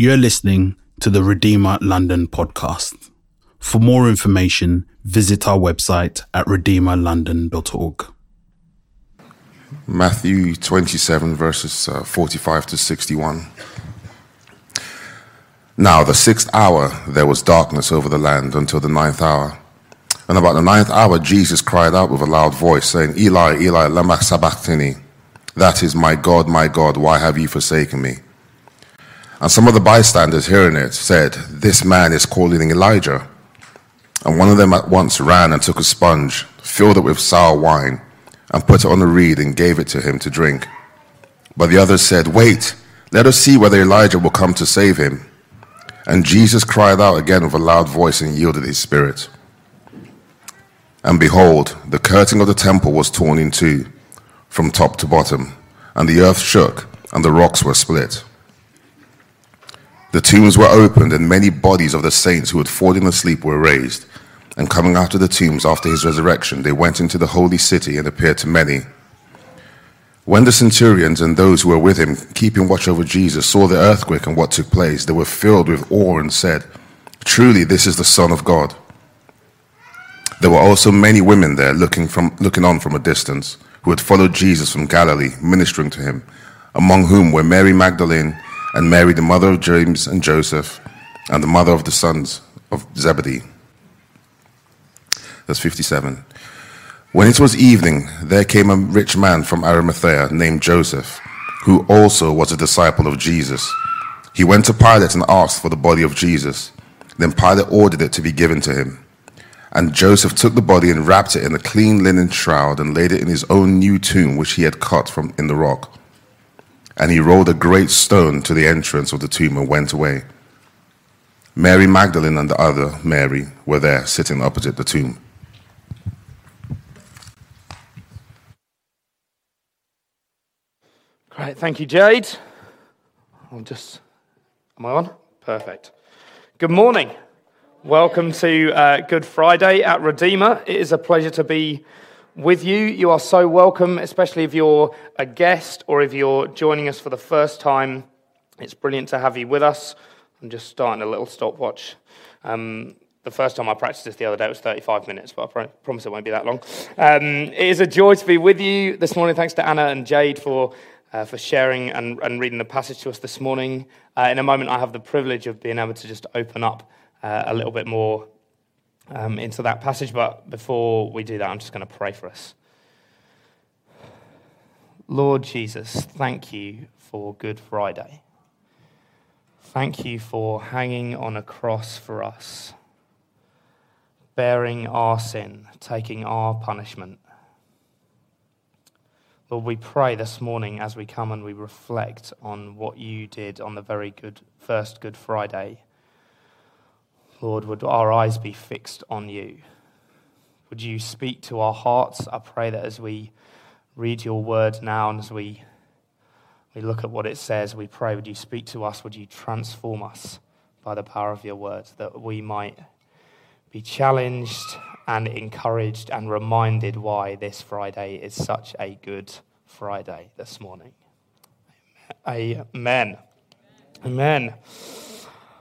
You're listening to the Redeemer London podcast. For more information, visit our website at redeemerlondon.org. Matthew 27, verses uh, 45 to 61. Now, the sixth hour, there was darkness over the land until the ninth hour. And about the ninth hour, Jesus cried out with a loud voice, saying, Eli, Eli, lama sabachthani. That is, my God, my God, why have you forsaken me? And some of the bystanders hearing it said, This man is calling Elijah. And one of them at once ran and took a sponge, filled it with sour wine, and put it on a reed and gave it to him to drink. But the others said, Wait, let us see whether Elijah will come to save him. And Jesus cried out again with a loud voice and yielded his spirit. And behold, the curtain of the temple was torn in two, from top to bottom, and the earth shook, and the rocks were split. The tombs were opened, and many bodies of the saints who had fallen asleep were raised. And coming out of the tombs after his resurrection, they went into the holy city and appeared to many. When the centurions and those who were with him, keeping watch over Jesus, saw the earthquake and what took place, they were filled with awe and said, Truly, this is the Son of God. There were also many women there looking, from, looking on from a distance, who had followed Jesus from Galilee, ministering to him, among whom were Mary Magdalene and Mary, the mother of James and Joseph, and the mother of the sons of Zebedee. That's 57. When it was evening, there came a rich man from Arimathea named Joseph, who also was a disciple of Jesus. He went to Pilate and asked for the body of Jesus. Then Pilate ordered it to be given to him. And Joseph took the body and wrapped it in a clean linen shroud and laid it in his own new tomb, which he had cut from in the rock. And he rolled a great stone to the entrance of the tomb and went away. Mary Magdalene and the other Mary were there, sitting opposite the tomb. Great, thank you, Jade. I'm just, am I on? Perfect. Good morning. Welcome to uh, Good Friday at Redeemer. It is a pleasure to be with you. You are so welcome, especially if you're a guest or if you're joining us for the first time. It's brilliant to have you with us. I'm just starting a little stopwatch. Um, the first time I practiced this the other day, it was 35 minutes, but I promise it won't be that long. Um, it is a joy to be with you this morning. Thanks to Anna and Jade for uh, for sharing and, and, reading the passage to us this morning. Uh, in a moment, I have the privilege of being able to just open up uh, a little bit more um, into that passage. But before we do that, I'm just going to pray for us. Lord Jesus, thank you for Good Friday. Thank you for hanging on a cross for us, bearing our sin, taking our punishment Lord, we pray this morning as we come and we reflect on what you did on the very good first Good Friday. Lord, would our eyes be fixed on you? Would you speak to our hearts? I pray that as we read your word now and as we, we look at what it says, we pray, would you speak to us? Would you transform us by the power of your word that we might be challenged and encouraged and reminded why this Friday is such a good Friday this morning. Amen. Amen.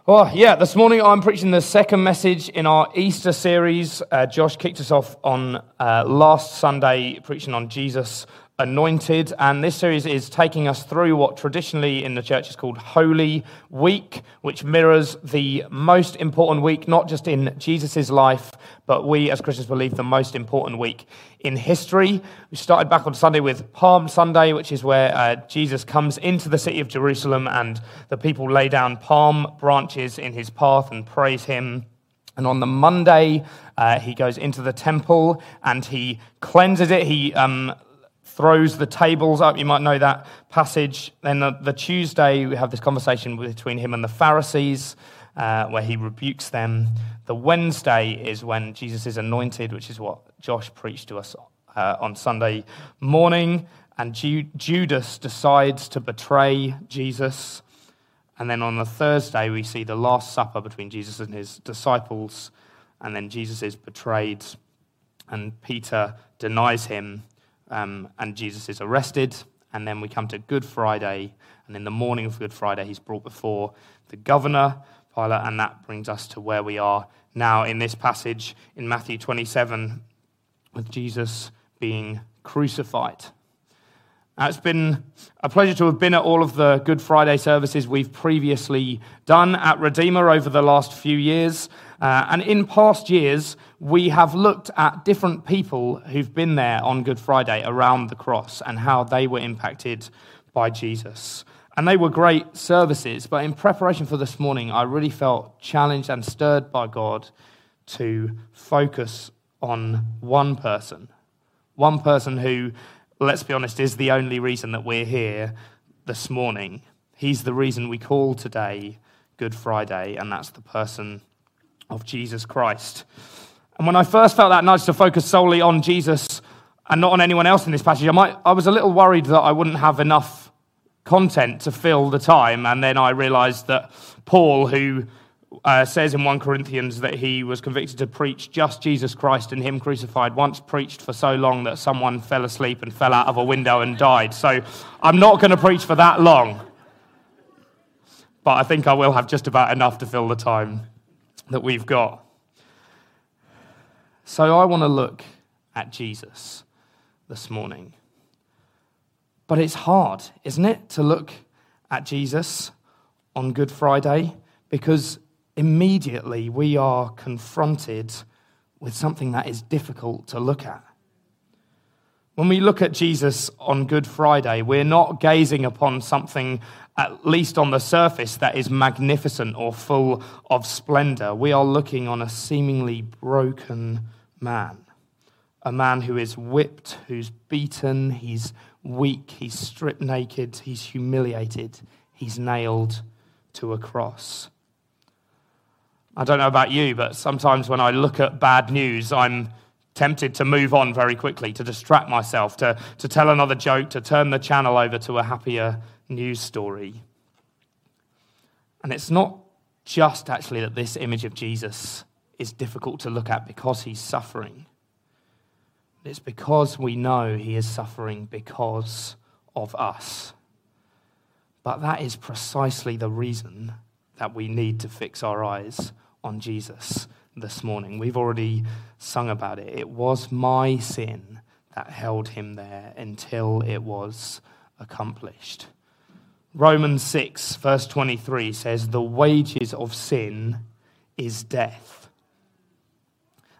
Well, yeah, this morning I'm preaching the second message in our Easter series. Uh, Josh kicked us off on uh, last Sunday, preaching on Jesus anointed. And this series is taking us through what traditionally in the church is called Holy Week, which mirrors the most important week, not just in Jesus' life, but we as Christians believe the most important week in history. We started back on Sunday with Palm Sunday, which is where uh, Jesus comes into the city of Jerusalem and the people lay down palm branches in his path and praise him. And on the Monday, uh, he goes into the temple and he cleanses it. He um, throws the tables up. You might know that passage. Then the, the Tuesday, we have this conversation between him and the Pharisees, uh, where he rebukes them. The Wednesday is when Jesus is anointed, which is what Josh preached to us uh, on Sunday morning. And Ju- Judas decides to betray Jesus. And then on the Thursday, we see the Last Supper between Jesus and his disciples. And then Jesus is betrayed, and Peter denies him um, and Jesus is arrested and then we come to Good Friday, and in the morning of Good Friday, he's brought before the governor, Pilate, and that brings us to where we are now in this passage in Matthew 27 with Jesus being crucified. It's been a pleasure to have been at all of the Good Friday services we've previously done at Redeemer over the last few years. Uh, and in past years, we have looked at different people who've been there on Good Friday around the cross and how they were impacted by Jesus. And they were great services, but in preparation for this morning, I really felt challenged and stirred by God to focus on one person. One person who, let's be honest, is the only reason that we're here this morning. He's the reason we call today Good Friday, and that's the person of Jesus Christ. And when I first felt that nudge to focus solely on Jesus and not on anyone else in this passage, I, might, I was a little worried that I wouldn't have enough content to fill the time. And then I realized that Paul, who uh, says in 1 Corinthians that he was convicted to preach just Jesus Christ and Him crucified, once preached for so long that someone fell asleep and fell out of a window and died. So I'm not going to preach for that long. But I think I will have just about enough to fill the time that we've got. So I want to look at Jesus this morning. But it's hard, isn't it, to look at Jesus on Good Friday because immediately we are confronted with something that is difficult to look at. When we look at Jesus on Good Friday, we're not gazing upon something at least on the surface, that is magnificent or full of splendor. We are looking on a seemingly broken man, a man who is whipped, who's beaten, he's weak, he's stripped naked, he's humiliated, he's nailed to a cross. I don't know about you, but sometimes when I look at bad news, I'm tempted to move on very quickly, to distract myself, to, to tell another joke, to turn the channel over to a happier news story. And it's not just actually that this image of Jesus is difficult to look at because he's suffering. It's because we know he is suffering because of us. But that is precisely the reason that we need to fix our eyes on Jesus this morning. We've already sung about it. It was my sin that held him there until it was accomplished. Romans 6, verse 23 says, The wages of sin is death.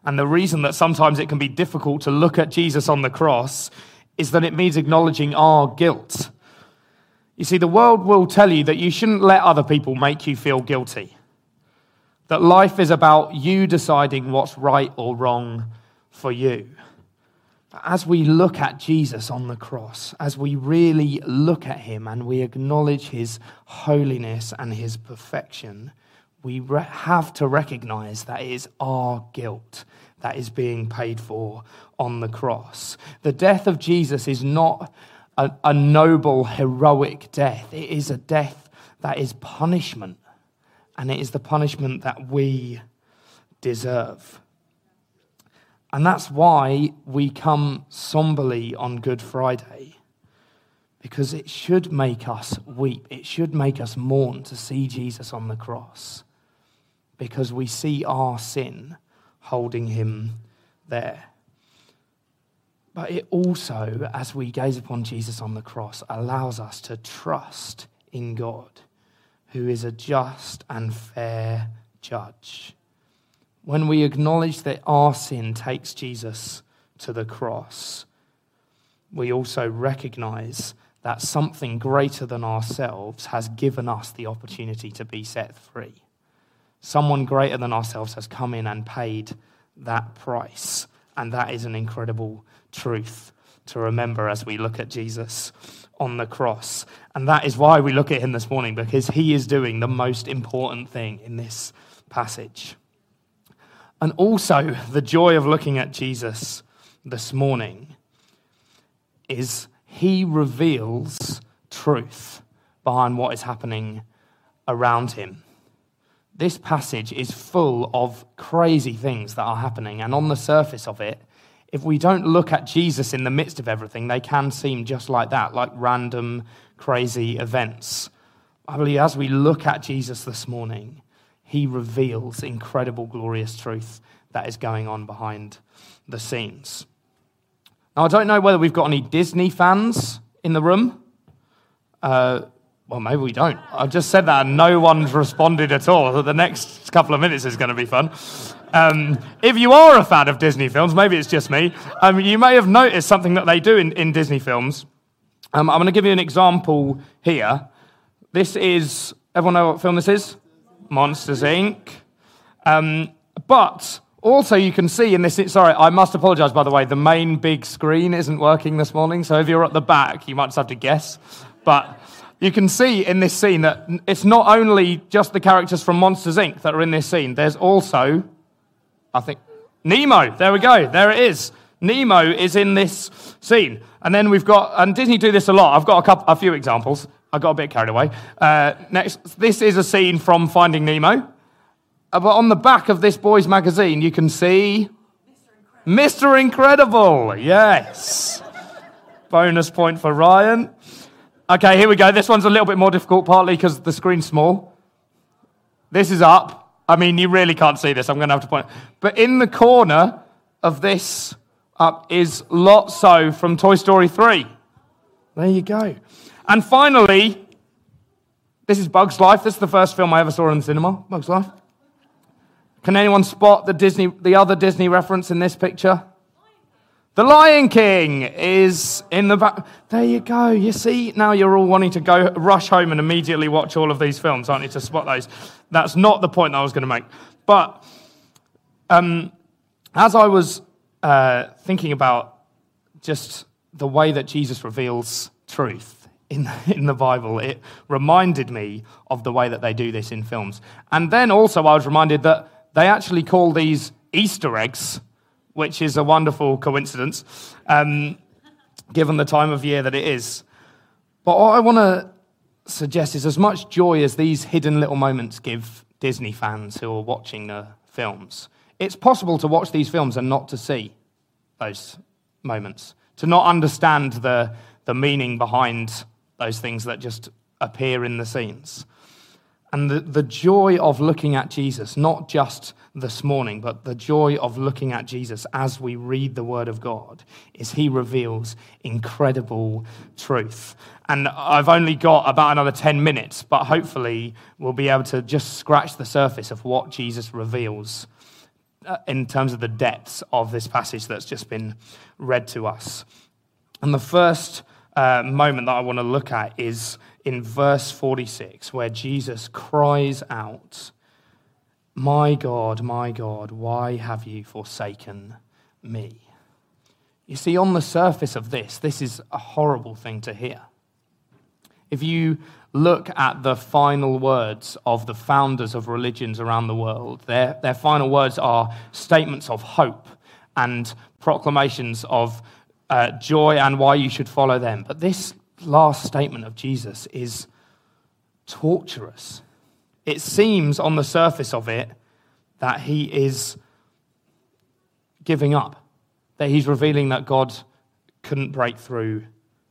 And the reason that sometimes it can be difficult to look at Jesus on the cross is that it means acknowledging our guilt. You see, the world will tell you that you shouldn't let other people make you feel guilty, that life is about you deciding what's right or wrong for you. As we look at Jesus on the cross, as we really look at him and we acknowledge his holiness and his perfection, we re- have to recognize that it is our guilt that is being paid for on the cross. The death of Jesus is not a, a noble, heroic death, it is a death that is punishment, and it is the punishment that we deserve. And that's why we come somberly on Good Friday, because it should make us weep. It should make us mourn to see Jesus on the cross, because we see our sin holding him there. But it also, as we gaze upon Jesus on the cross, allows us to trust in God, who is a just and fair judge when we acknowledge that our sin takes Jesus to the cross, we also recognize that something greater than ourselves has given us the opportunity to be set free. Someone greater than ourselves has come in and paid that price. And that is an incredible truth to remember as we look at Jesus on the cross. And that is why we look at him this morning, because he is doing the most important thing in this passage. And also, the joy of looking at Jesus this morning is he reveals truth behind what is happening around him. This passage is full of crazy things that are happening, and on the surface of it, if we don't look at Jesus in the midst of everything, they can seem just like that, like random, crazy events. I believe as we look at Jesus this morning, he reveals incredible, glorious truth that is going on behind the scenes. Now, I don't know whether we've got any Disney fans in the room. Uh, well, maybe we don't. I've just said that and no one's responded at all. The next couple of minutes is going to be fun. Um, if you are a fan of Disney films, maybe it's just me, um, you may have noticed something that they do in, in Disney films. Um, I'm going to give you an example here. This is, everyone know what film this is? Monsters, Inc. Um, but also, you can see in this, sorry, I must apologize, by the way, the main big screen isn't working this morning. So if you're at the back, you might just have to guess. But you can see in this scene that it's not only just the characters from Monsters Inc. that are in this scene, there's also, I think, Nemo. There we go. There it is. Nemo is in this scene. And then we've got, and Disney do this a lot. I've got a, couple, a few examples. I got a bit carried away. Uh, next, this is a scene from Finding Nemo. Uh, but on the back of this boys' magazine, you can see Mr. Incredible. Mr. Incredible. Yes. Bonus point for Ryan. Okay, here we go. This one's a little bit more difficult, partly because the screen's small. This is up. I mean, you really can't see this. I'm going to have to point. But in the corner of this up is Lotso from Toy Story 3. There you go. And finally, this is Bugs Life. This is the first film I ever saw in the cinema. Bugs Life. Can anyone spot the Disney, the other Disney reference in this picture? The Lion King is in the back. There you go. You see, now you're all wanting to go rush home and immediately watch all of these films, aren't you, to spot those? That's not the point that I was going to make. But um, as I was uh, thinking about just the way that Jesus reveals truth in, in the Bible, it reminded me of the way that they do this in films. And then also, I was reminded that they actually call these Easter eggs which is a wonderful coincidence, um, given the time of year that it is. But what I want to suggest is as much joy as these hidden little moments give Disney fans who are watching the films, it's possible to watch these films and not to see those moments, to not understand the, the meaning behind those things that just appear in the scenes. And the, the joy of looking at Jesus, not just this morning, but the joy of looking at Jesus as we read the Word of God, is He reveals incredible truth. And I've only got about another 10 minutes, but hopefully we'll be able to just scratch the surface of what Jesus reveals uh, in terms of the depths of this passage that's just been read to us. And the first uh, moment that I want to look at is in verse 46, where Jesus cries out, My God, my God, why have you forsaken me? You see, on the surface of this, this is a horrible thing to hear. If you look at the final words of the founders of religions around the world, their, their final words are statements of hope and proclamations of uh, joy and why you should follow them. But this last statement of Jesus is torturous. It seems on the surface of it that he is giving up, that he's revealing that God couldn't break through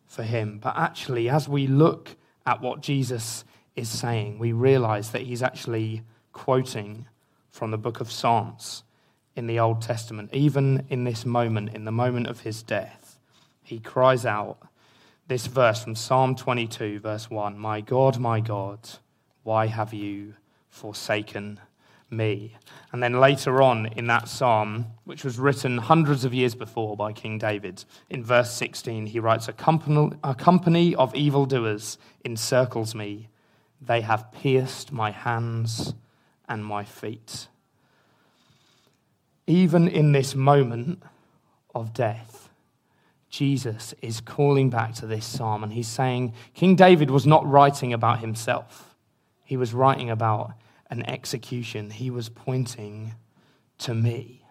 for him. But actually, as we look at what Jesus is saying, we realize that he's actually quoting from the book of Psalms in the Old Testament. Even in this moment, in the moment of his death, he cries out, this verse from Psalm 22, verse 1 My God, my God, why have you forsaken me? And then later on in that psalm, which was written hundreds of years before by King David, in verse 16, he writes, A company, of evildoers encircles me. They have pierced my hands and my feet. Even in this moment of death, Jesus is calling back to this psalm and he's saying King David was not writing about himself, he was writing about an execution. He was pointing to me.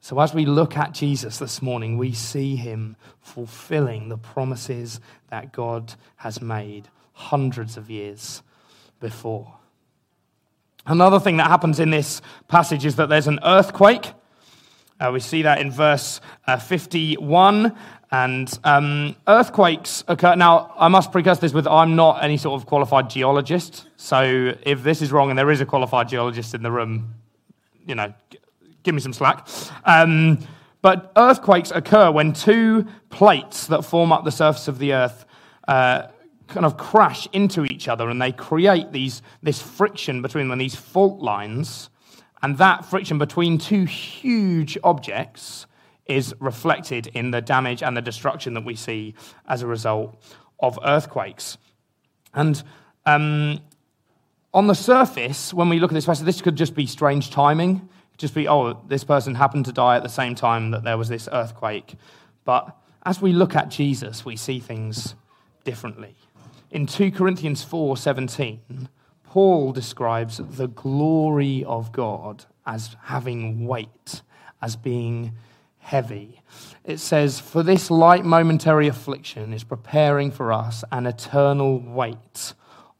So, as we look at Jesus this morning, we see him fulfilling the promises that God has made hundreds of years before. Another thing that happens in this passage is that there's an earthquake Uh, we see that in verse uh, 51. And um, earthquakes occur. Now, I must precursor this with I'm not any sort of qualified geologist. So if this is wrong and there is a qualified geologist in the room, you know, g- give me some slack. Um, but earthquakes occur when two plates that form up the surface of the earth uh, kind of crash into each other and they create these, this friction between them, these fault lines. And that friction between two huge objects is reflected in the damage and the destruction that we see as a result of earthquakes. And um, on the surface, when we look at this passage, this could just be strange timing. Just be, oh, this person happened to die at the same time that there was this earthquake. But as we look at Jesus, we see things differently. In 2 Corinthians 4:17, Paul describes the glory of God as having weight, as being heavy. It says, For this light momentary affliction is preparing for us an eternal weight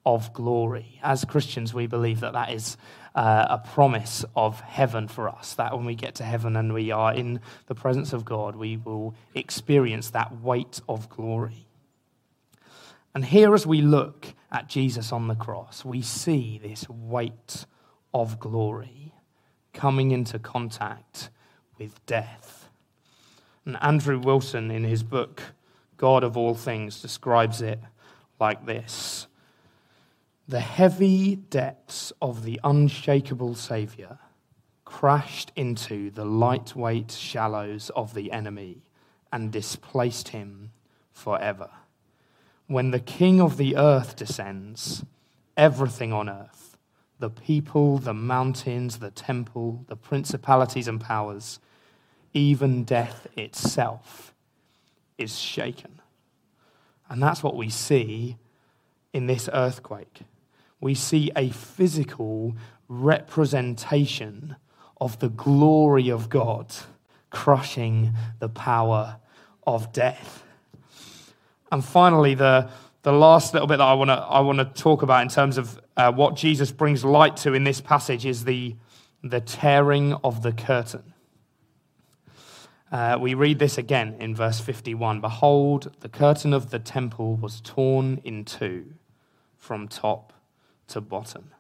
of glory. As Christians, we believe that that is uh, a promise of heaven for us, that when we get to heaven and we are in the presence of God, we will experience that weight of glory. And here, as we look at Jesus on the cross, we see this weight of glory coming into contact with death. And Andrew Wilson, in his book, God of All Things, describes it like this The heavy depths of the unshakable Saviour crashed into the lightweight shallows of the enemy and displaced him forever. When the King of the earth descends, everything on earth, the people, the mountains, the temple, the principalities and powers, even death itself is shaken. And that's what we see in this earthquake. We see a physical representation of the glory of God crushing the power of death. And finally, the, the last little bit that I want to I want to talk about in terms of uh, what Jesus brings light to in this passage is the, the tearing of the curtain. Uh, we read this again in verse 51 Behold, the curtain of the temple was torn in two from top to bottom.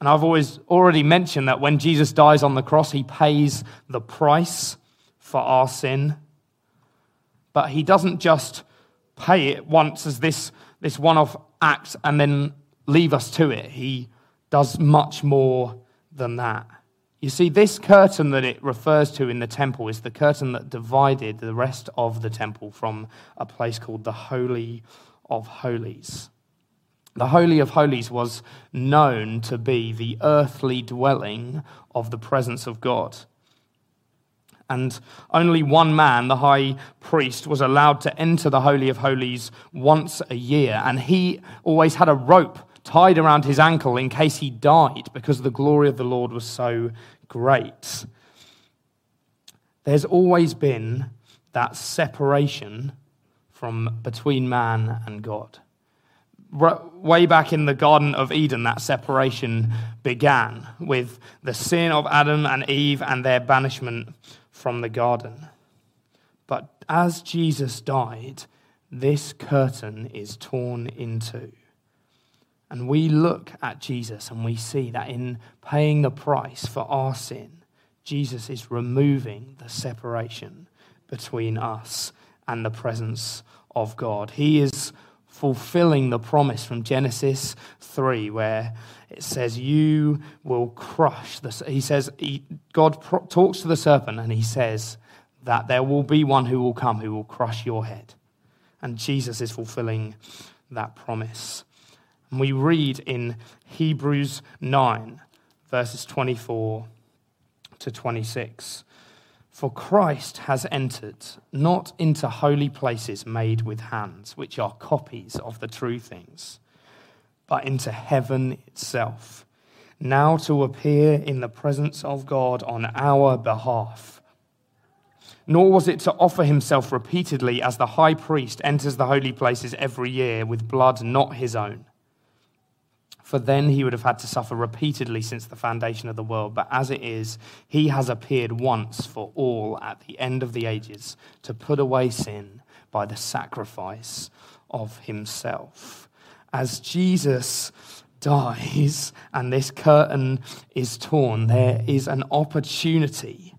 And I've always already mentioned that when Jesus dies on the cross, he pays the price for our sin. But he doesn't just pay it once as this, this one off act and then leave us to it. He does much more than that. You see, this curtain that it refers to in the temple is the curtain that divided the rest of the temple from a place called the Holy of Holies. The Holy of Holies was known to be the earthly dwelling of the presence of God. And only one man, the high priest, was allowed to enter the Holy of Holies once a year. And he always had a rope tied around his ankle in case he died because the glory of the Lord was so great. There's always been that separation from between man and God way back in the Garden of Eden, that separation began with the sin of Adam and Eve and their banishment from the garden. But as Jesus died, this curtain is torn in two. And we look at Jesus and we see that in paying the price for our sin, Jesus is removing the separation between us and the presence of God. He is fulfilling the promise from Genesis 3, where it says, You will crush the. He says, he, God pro- talks to the serpent and he says that there will be one who will come who will crush your head. And Jesus is fulfilling that promise. And we read in Hebrews 9, verses 24 to 26. For Christ has entered not into holy places made with hands, which are copies of the true things, but into heaven itself, now to appear in the presence of God on our behalf. Nor was it to offer himself repeatedly as the high priest enters the holy places every year with blood not his own. For then he would have had to suffer repeatedly since the foundation of the world. But as it is, he has appeared once for all at the end of the ages to put away sin by the sacrifice of himself. As Jesus dies and this curtain is torn, there is an opportunity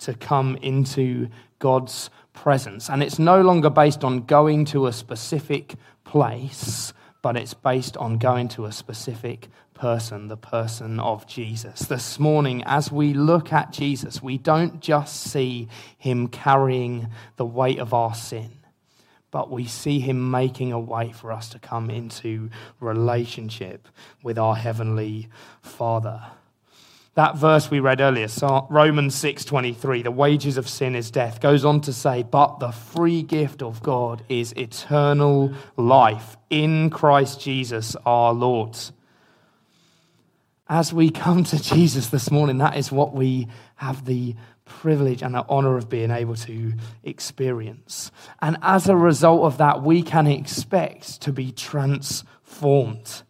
to come into God's presence. And it's no longer based on going to a specific place, but it's based on going to a specific person, the person of Jesus. This morning, as we look at Jesus, we don't just see him carrying the weight of our sin but we see him making a way for us to come into relationship with our heavenly Father. That verse we read earlier, Romans 6:23, the wages of sin is death, goes on to say, "But the free gift of God is eternal life in Christ Jesus our Lord." As we come to Jesus this morning, that is what we have the privilege and the honor of being able to experience. And as a result of that, we can expect to be transformed.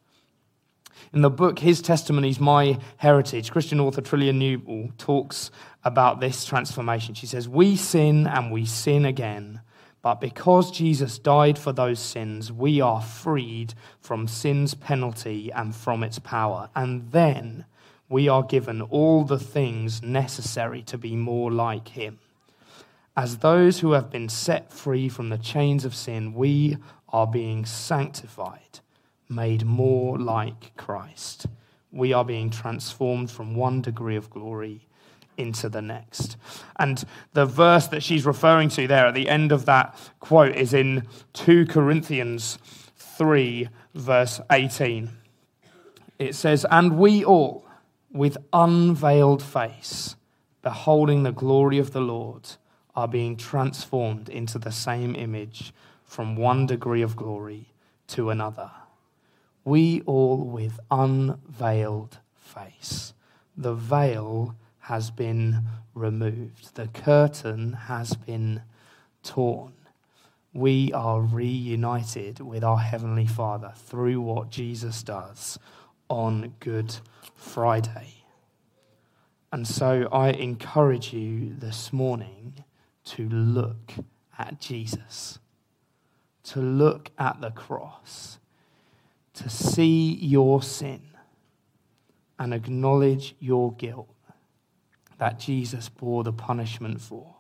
In the book His Testimonies, My Heritage, Christian author Trillia Newbell talks about this transformation. She says, We sin and we sin again, but because Jesus died for those sins, we are freed from sin's penalty and from its power. And then we are given all the things necessary to be more like him. As those who have been set free from the chains of sin, we are being sanctified, made more like Christ. We are being transformed from one degree of glory into the next. And the verse that she's referring to there at the end of that quote is in 2 Corinthians 3, verse 18. It says, And we all with unveiled face, beholding the glory of the Lord, are being transformed into the same image from one degree of glory to another. We all with unveiled face. The veil has been removed, the curtain has been torn. We are reunited with our Heavenly Father through what Jesus does on Good Friday. And so I encourage you this morning to look at Jesus, to look at the cross, to see your sin and acknowledge your guilt that Jesus bore the punishment for,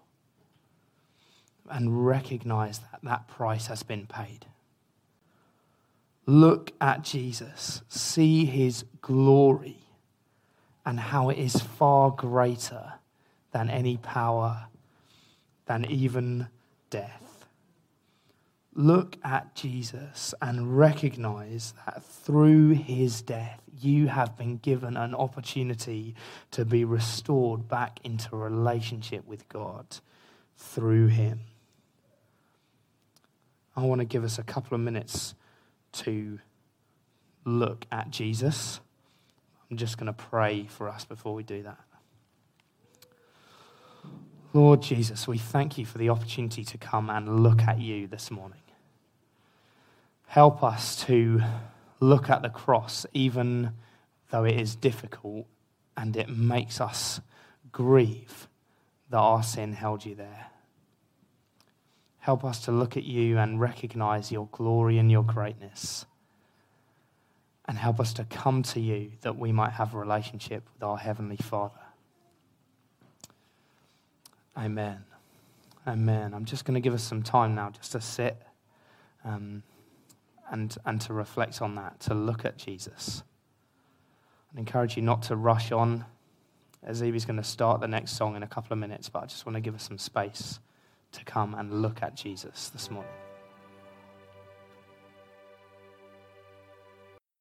and recognize that that price has been paid. Look at Jesus, see his glory and how it is far greater than any power, than even death. Look at Jesus and recognize that through his death, you have been given an opportunity to be restored back into relationship with God through him. I want to give us a couple of minutes to look at Jesus. I'm just going to pray for us before we do that. Lord Jesus, we thank you for the opportunity to come and look at you this morning. Help us to look at the cross, even though it is difficult and it makes us grieve that our sin held you there. Help us to look at you and recognize your glory and your greatness and help us to come to you that we might have a relationship with our Heavenly Father. Amen. Amen. I'm just going to give us some time now just to sit um, and, and to reflect on that, to look at Jesus. I encourage you not to rush on. Azeeby's going to start the next song in a couple of minutes, but I just want to give us some space to come and look at Jesus this morning.